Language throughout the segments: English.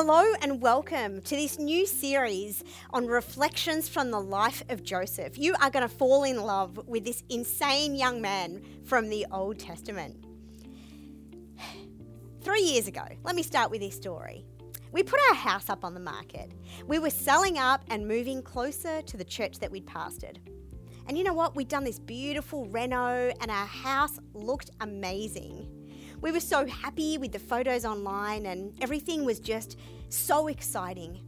Hello and welcome to this new series on reflections from the life of Joseph. You are going to fall in love with this insane young man from the Old Testament. Three years ago, let me start with this story. We put our house up on the market. We were selling up and moving closer to the church that we'd pastored. And you know what? We'd done this beautiful reno, and our house looked amazing. We were so happy with the photos online, and everything was just so exciting.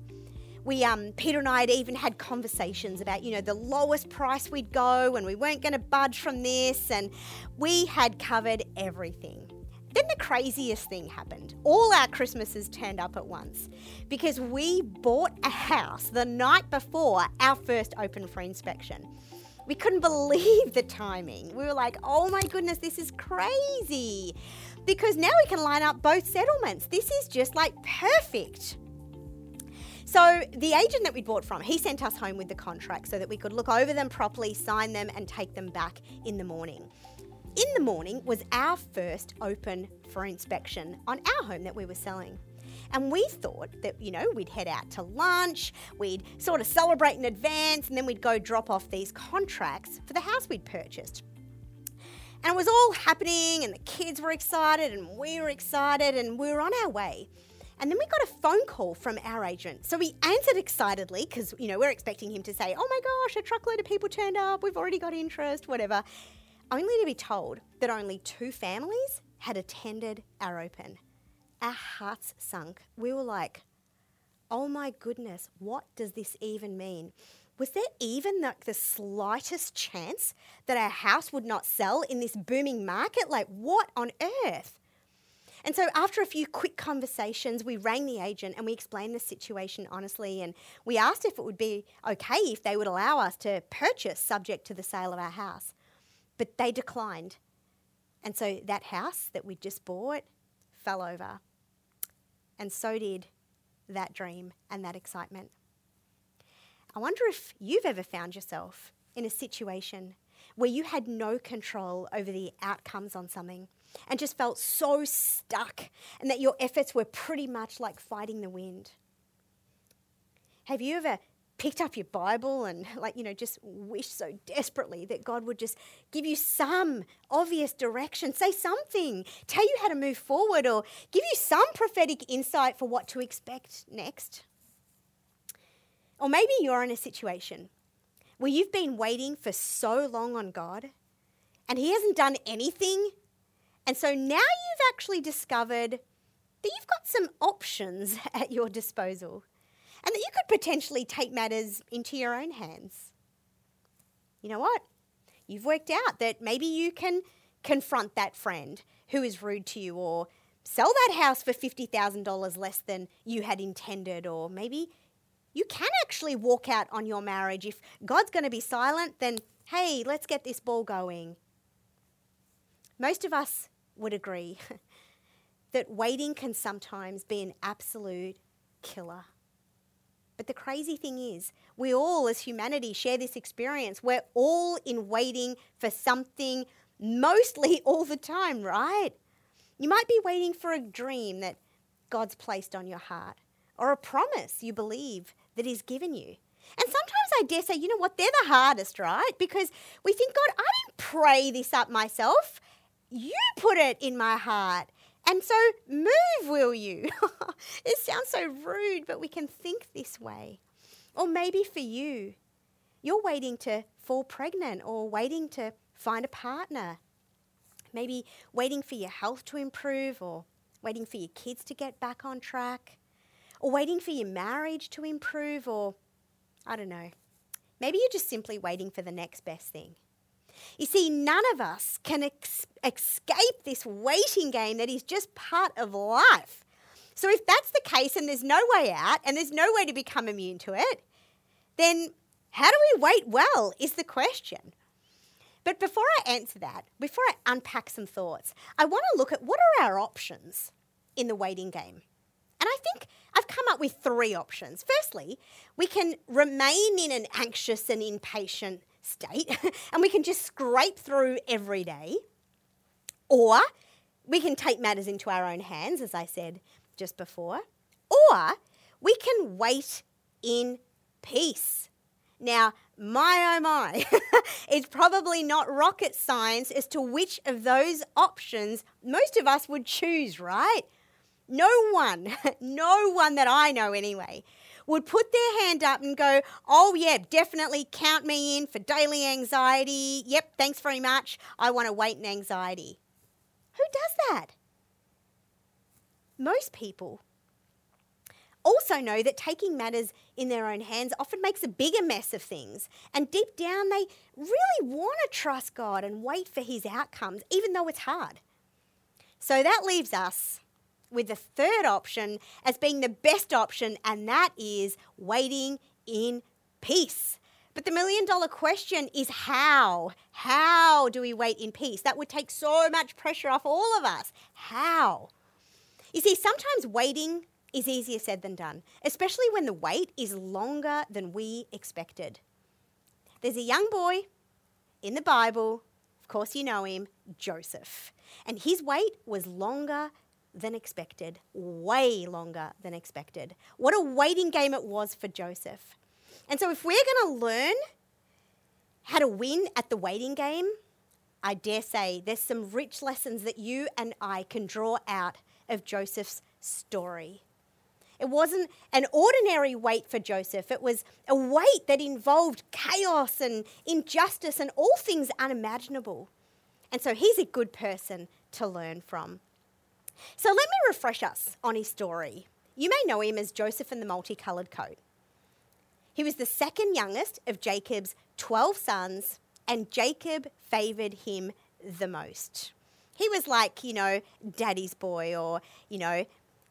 We, um, Peter and I had even had conversations about, you know, the lowest price we'd go, and we weren't going to budge from this, and we had covered everything. Then the craziest thing happened. All our Christmases turned up at once because we bought a house the night before our first open for inspection. We couldn't believe the timing. We were like, oh my goodness, this is crazy because now we can line up both settlements. This is just like perfect. So, the agent that we bought from, he sent us home with the contract so that we could look over them properly, sign them, and take them back in the morning. In the morning was our first open for inspection on our home that we were selling. And we thought that, you know, we'd head out to lunch, we'd sort of celebrate in advance, and then we'd go drop off these contracts for the house we'd purchased. And it was all happening, and the kids were excited, and we were excited, and we were on our way. And then we got a phone call from our agent. So we answered excitedly because, you know, we're expecting him to say, oh my gosh, a truckload of people turned up, we've already got interest, whatever. Only to be told that only two families had attended our open. Our hearts sunk. We were like, oh my goodness, what does this even mean? Was there even like the slightest chance that our house would not sell in this booming market? Like, what on earth? And so, after a few quick conversations, we rang the agent and we explained the situation honestly. And we asked if it would be okay if they would allow us to purchase subject to the sale of our house. But they declined. And so, that house that we just bought fell over. And so did that dream and that excitement. I wonder if you've ever found yourself in a situation where you had no control over the outcomes on something and just felt so stuck and that your efforts were pretty much like fighting the wind. Have you ever picked up your Bible and, like, you know, just wished so desperately that God would just give you some obvious direction, say something, tell you how to move forward, or give you some prophetic insight for what to expect next? Or maybe you're in a situation where you've been waiting for so long on God and He hasn't done anything. And so now you've actually discovered that you've got some options at your disposal and that you could potentially take matters into your own hands. You know what? You've worked out that maybe you can confront that friend who is rude to you or sell that house for $50,000 less than you had intended, or maybe you can actually walk out on your marriage. If God's going to be silent, then hey, let's get this ball going. Most of us would agree that waiting can sometimes be an absolute killer. But the crazy thing is, we all as humanity share this experience. We're all in waiting for something mostly all the time, right? You might be waiting for a dream that God's placed on your heart or a promise you believe that He's given you. And sometimes I dare say, you know what, they're the hardest, right? Because we think, God, I didn't pray this up myself. You put it in my heart. And so move, will you? it sounds so rude, but we can think this way. Or maybe for you, you're waiting to fall pregnant or waiting to find a partner. Maybe waiting for your health to improve or waiting for your kids to get back on track or waiting for your marriage to improve, or I don't know. Maybe you're just simply waiting for the next best thing. You see, none of us can ex- escape this waiting game that is just part of life. So, if that's the case and there's no way out and there's no way to become immune to it, then how do we wait well is the question. But before I answer that, before I unpack some thoughts, I want to look at what are our options in the waiting game. And I think I've come up with three options. Firstly, we can remain in an anxious and impatient state and we can just scrape through every day. Or we can take matters into our own hands, as I said just before. or we can wait in peace. Now, my oh my, it's probably not rocket science as to which of those options most of us would choose, right? No one, no one that I know anyway, would put their hand up and go, Oh, yeah, definitely count me in for daily anxiety. Yep, thanks very much. I want to wait in anxiety. Who does that? Most people also know that taking matters in their own hands often makes a bigger mess of things. And deep down, they really want to trust God and wait for His outcomes, even though it's hard. So that leaves us with the third option as being the best option, and that is waiting in peace. But the million dollar question is how? How do we wait in peace? That would take so much pressure off all of us. How? You see, sometimes waiting is easier said than done, especially when the wait is longer than we expected. There's a young boy in the Bible, of course, you know him, Joseph. And his wait was longer than expected, way longer than expected. What a waiting game it was for Joseph. And so, if we're going to learn how to win at the waiting game, I dare say there's some rich lessons that you and I can draw out of Joseph's story. It wasn't an ordinary wait for Joseph, it was a wait that involved chaos and injustice and all things unimaginable. And so he's a good person to learn from. So let me refresh us on his story. You may know him as Joseph in the multicoloured coat. He was the second youngest of Jacob's 12 sons, and Jacob favoured him the most. He was like, you know, daddy's boy or, you know,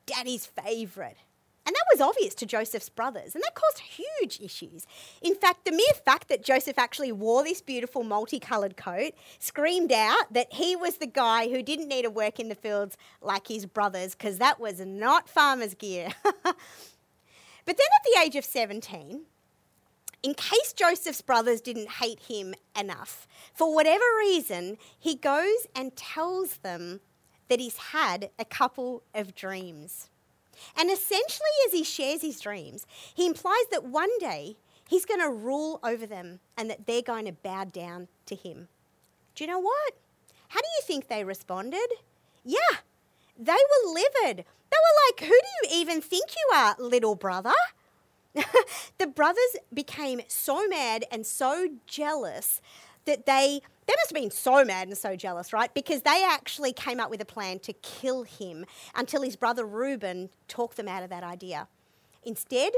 daddy's favourite. And that was obvious to Joseph's brothers, and that caused huge issues. In fact, the mere fact that Joseph actually wore this beautiful multicoloured coat screamed out that he was the guy who didn't need to work in the fields like his brothers, because that was not farmer's gear. but then at the age of 17, in case Joseph's brothers didn't hate him enough, for whatever reason, he goes and tells them that he's had a couple of dreams. And essentially, as he shares his dreams, he implies that one day he's going to rule over them and that they're going to bow down to him. Do you know what? How do you think they responded? Yeah, they were livid. They were like, Who do you even think you are, little brother? the brothers became so mad and so jealous that they they must have been so mad and so jealous, right? Because they actually came up with a plan to kill him until his brother Reuben talked them out of that idea. Instead,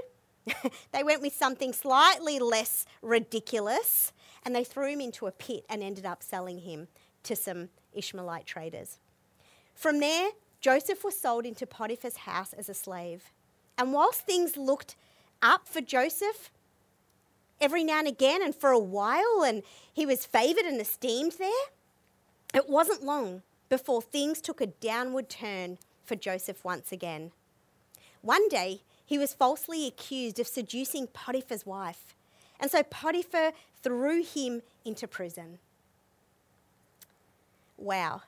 they went with something slightly less ridiculous and they threw him into a pit and ended up selling him to some Ishmaelite traders. From there, Joseph was sold into Potiphar's house as a slave. And whilst things looked up for Joseph, every now and again and for a while, and he was favoured and esteemed there. It wasn't long before things took a downward turn for Joseph once again. One day, he was falsely accused of seducing Potiphar's wife, and so Potiphar threw him into prison. Wow.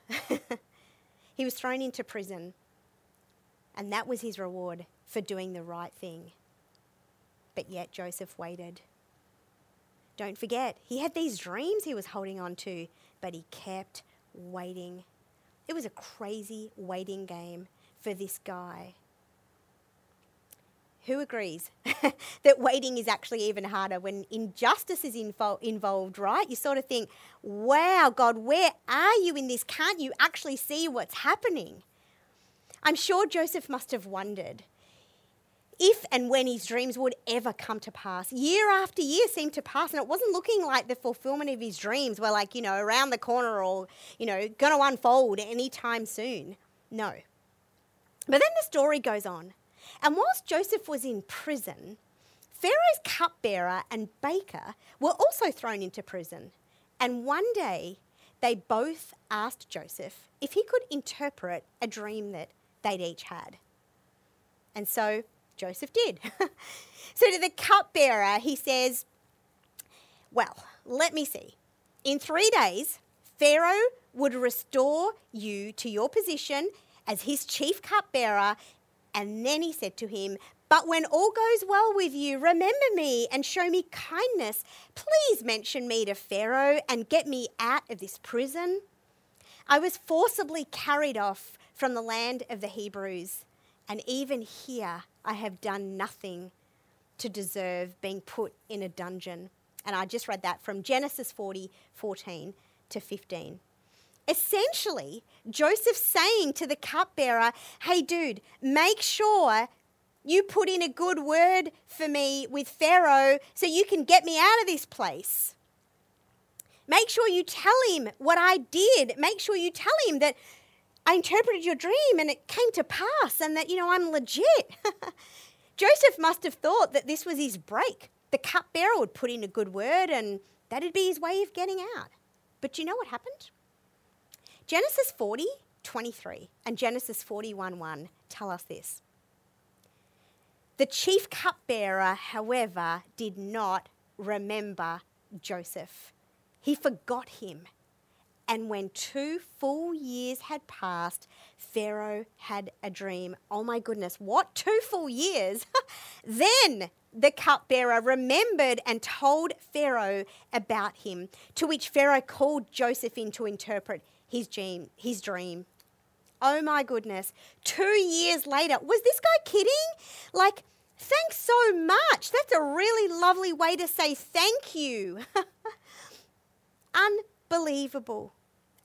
he was thrown into prison, and that was his reward for doing the right thing. But yet Joseph waited. Don't forget, he had these dreams he was holding on to, but he kept waiting. It was a crazy waiting game for this guy. Who agrees that waiting is actually even harder when injustice is info- involved, right? You sort of think, wow, God, where are you in this? Can't you actually see what's happening? I'm sure Joseph must have wondered if and when his dreams would ever come to pass. Year after year seemed to pass, and it wasn't looking like the fulfillment of his dreams were like, you know, around the corner or, you know, going to unfold anytime soon. No. But then the story goes on. And whilst Joseph was in prison, Pharaoh's cupbearer and baker were also thrown into prison. And one day, they both asked Joseph if he could interpret a dream that they'd each had. And so Joseph did. so to the cupbearer, he says, Well, let me see. In three days, Pharaoh would restore you to your position as his chief cupbearer And then he said to him, But when all goes well with you, remember me and show me kindness. Please mention me to Pharaoh and get me out of this prison. I was forcibly carried off from the land of the Hebrews, and even here I have done nothing to deserve being put in a dungeon. And I just read that from Genesis 40 14 to 15. Essentially, Joseph saying to the cupbearer, Hey, dude, make sure you put in a good word for me with Pharaoh so you can get me out of this place. Make sure you tell him what I did. Make sure you tell him that I interpreted your dream and it came to pass and that, you know, I'm legit. Joseph must have thought that this was his break. The cupbearer would put in a good word and that'd be his way of getting out. But you know what happened? Genesis 40, 23 and Genesis 41, 1 tell us this. The chief cupbearer, however, did not remember Joseph. He forgot him. And when two full years had passed, Pharaoh had a dream. Oh my goodness, what? Two full years? then the cupbearer remembered and told Pharaoh about him, to which Pharaoh called Joseph in to interpret his dream. His dream. Oh my goodness. Two years later, was this guy kidding? Like, thanks so much. That's a really lovely way to say thank you. Unbelievable.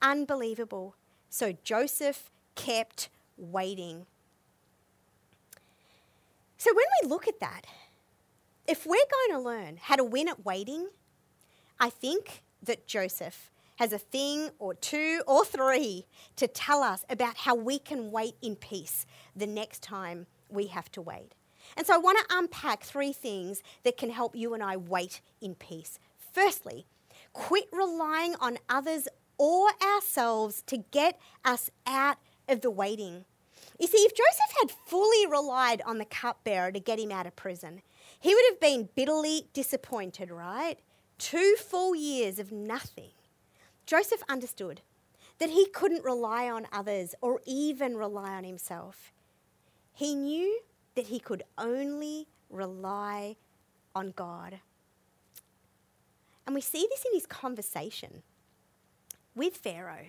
Unbelievable. So Joseph kept waiting. So when we look at that, if we're going to learn how to win at waiting, I think that Joseph has a thing or two or three to tell us about how we can wait in peace the next time we have to wait. And so I want to unpack three things that can help you and I wait in peace. Firstly, quit relying on others or ourselves to get us out of the waiting. You see, if Joseph had fully relied on the cupbearer to get him out of prison, he would have been bitterly disappointed, right? Two full years of nothing. Joseph understood that he couldn't rely on others or even rely on himself. He knew that he could only rely on God. And we see this in his conversation with Pharaoh.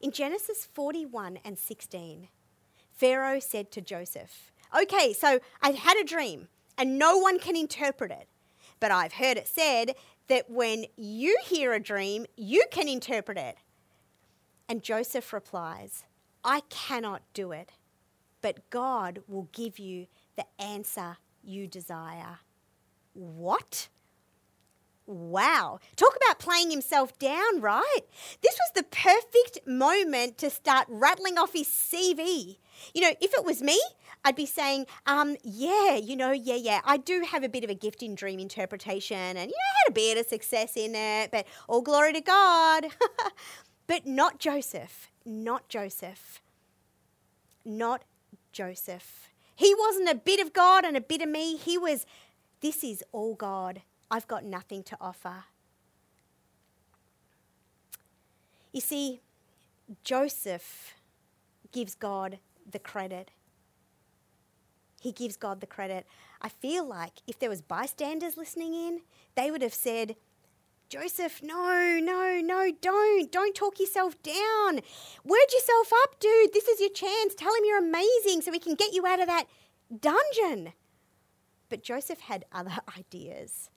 In Genesis 41 and 16, Pharaoh said to Joseph, Okay, so I've had a dream and no one can interpret it, but I've heard it said that when you hear a dream, you can interpret it. And Joseph replies, I cannot do it, but God will give you the answer you desire. What? Wow. Talk about playing himself down, right? This was the perfect moment to start rattling off his CV. You know, if it was me, I'd be saying, um, yeah, you know, yeah, yeah, I do have a bit of a gift in dream interpretation and, you know, I had a bit of success in it, but all glory to God. but not Joseph. Not Joseph. Not Joseph. He wasn't a bit of God and a bit of me. He was, this is all God. I've got nothing to offer. You see, Joseph gives God the credit he gives God the credit. I feel like if there was bystanders listening in, they would have said, Joseph, no, no, no, don't. Don't talk yourself down. Word yourself up, dude. This is your chance. Tell him you're amazing so we can get you out of that dungeon. But Joseph had other ideas.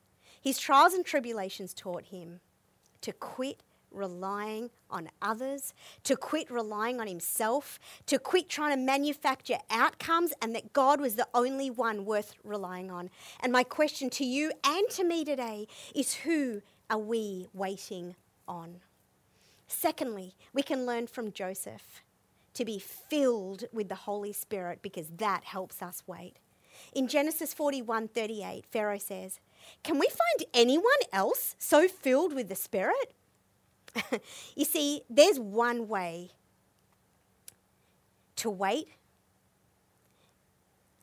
His trials and tribulations taught him to quit relying on others, to quit relying on himself, to quit trying to manufacture outcomes, and that God was the only one worth relying on. And my question to you and to me today is who are we waiting on? Secondly, we can learn from Joseph to be filled with the Holy Spirit because that helps us wait. In Genesis 41 38, Pharaoh says, Can we find anyone else so filled with the Spirit? you see, there's one way to wait,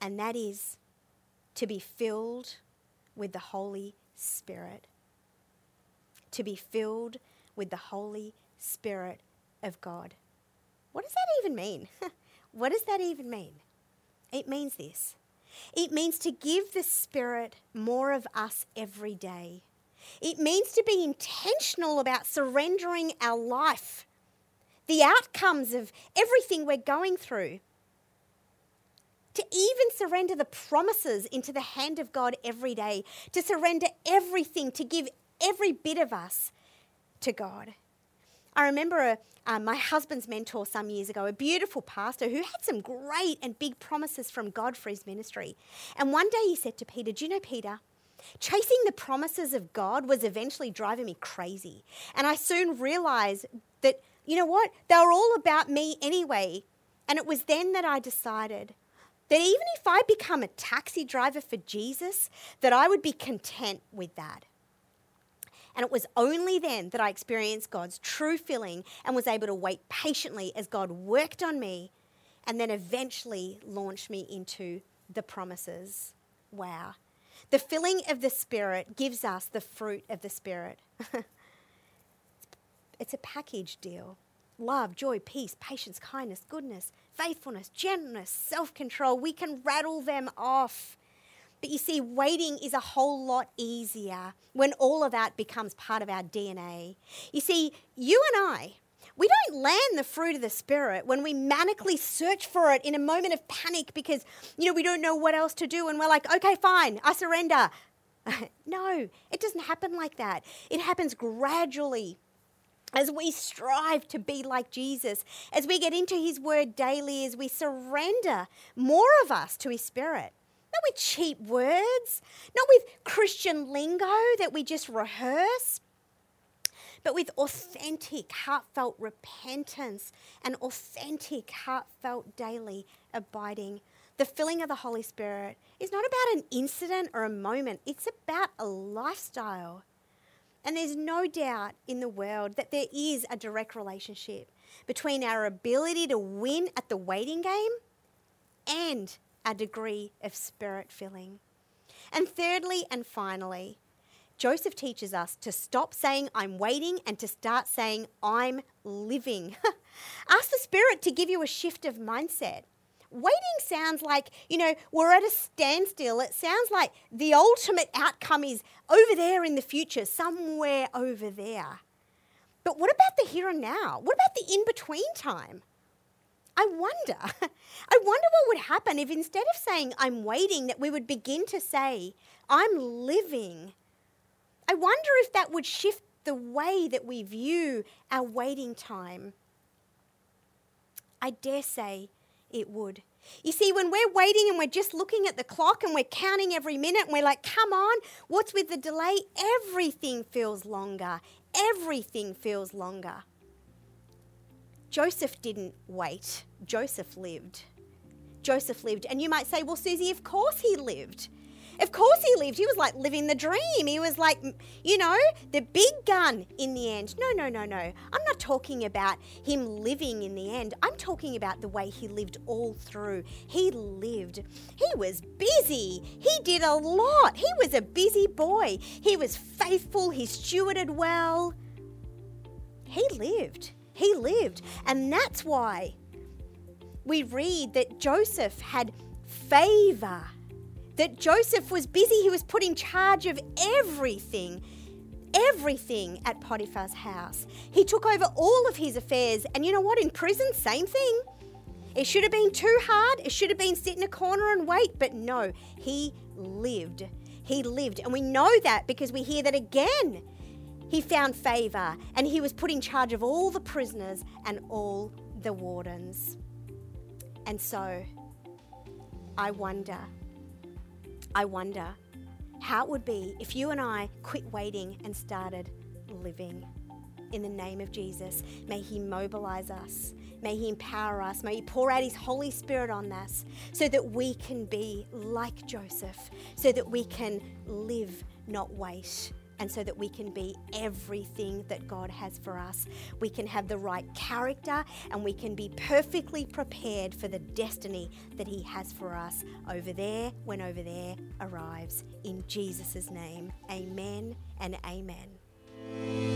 and that is to be filled with the Holy Spirit. To be filled with the Holy Spirit of God. What does that even mean? what does that even mean? It means this it means to give the Spirit more of us every day. It means to be intentional about surrendering our life, the outcomes of everything we're going through. To even surrender the promises into the hand of God every day, to surrender everything, to give every bit of us to God. I remember a, um, my husband's mentor some years ago, a beautiful pastor who had some great and big promises from God for his ministry. And one day he said to Peter, Do you know, Peter? Chasing the promises of God was eventually driving me crazy. And I soon realized that, you know what? They were all about me anyway. And it was then that I decided that even if I become a taxi driver for Jesus, that I would be content with that. And it was only then that I experienced God's true filling and was able to wait patiently as God worked on me and then eventually launched me into the promises. Wow. The filling of the Spirit gives us the fruit of the Spirit. it's a package deal love, joy, peace, patience, kindness, goodness, faithfulness, gentleness, self control. We can rattle them off. But you see, waiting is a whole lot easier when all of that becomes part of our DNA. You see, you and I, we don't land the fruit of the Spirit when we manically search for it in a moment of panic because, you know, we don't know what else to do and we're like, okay, fine, I surrender. no, it doesn't happen like that. It happens gradually as we strive to be like Jesus, as we get into His Word daily, as we surrender more of us to His Spirit. Not with cheap words, not with Christian lingo that we just rehearse, but with authentic, heartfelt repentance and authentic, heartfelt daily abiding. The filling of the Holy Spirit is not about an incident or a moment, it's about a lifestyle. And there's no doubt in the world that there is a direct relationship between our ability to win at the waiting game and a degree of spirit filling. And thirdly and finally, Joseph teaches us to stop saying, I'm waiting, and to start saying, I'm living. Ask the Spirit to give you a shift of mindset waiting sounds like, you know, we're at a standstill. It sounds like the ultimate outcome is over there in the future, somewhere over there. But what about the here and now? What about the in between time? I wonder. I wonder what would happen if instead of saying, I'm waiting, that we would begin to say, I'm living. I wonder if that would shift the way that we view our waiting time. I dare say it would. You see, when we're waiting and we're just looking at the clock and we're counting every minute and we're like, come on, what's with the delay? Everything feels longer. Everything feels longer. Joseph didn't wait, Joseph lived. Joseph lived. And you might say, well, Susie, of course he lived. Of course he lived. He was like living the dream. He was like, you know, the big gun in the end. No, no, no, no. I'm not talking about him living in the end. I'm talking about the way he lived all through. He lived. He was busy. He did a lot. He was a busy boy. He was faithful. He stewarded well. He lived. He lived. And that's why we read that Joseph had favor that Joseph was busy. He was put in charge of everything, everything at Potiphar's house. He took over all of his affairs. And you know what? In prison, same thing. It should have been too hard. It should have been sit in a corner and wait. But no, he lived. He lived. And we know that because we hear that again. He found favor and he was put in charge of all the prisoners and all the wardens. And so I wonder I wonder how it would be if you and I quit waiting and started living. In the name of Jesus, may He mobilize us. May He empower us. May He pour out His Holy Spirit on us so that we can be like Joseph, so that we can live, not wait and so that we can be everything that God has for us. We can have the right character and we can be perfectly prepared for the destiny that He has for us over there when over there arrives. In Jesus' name, amen and amen.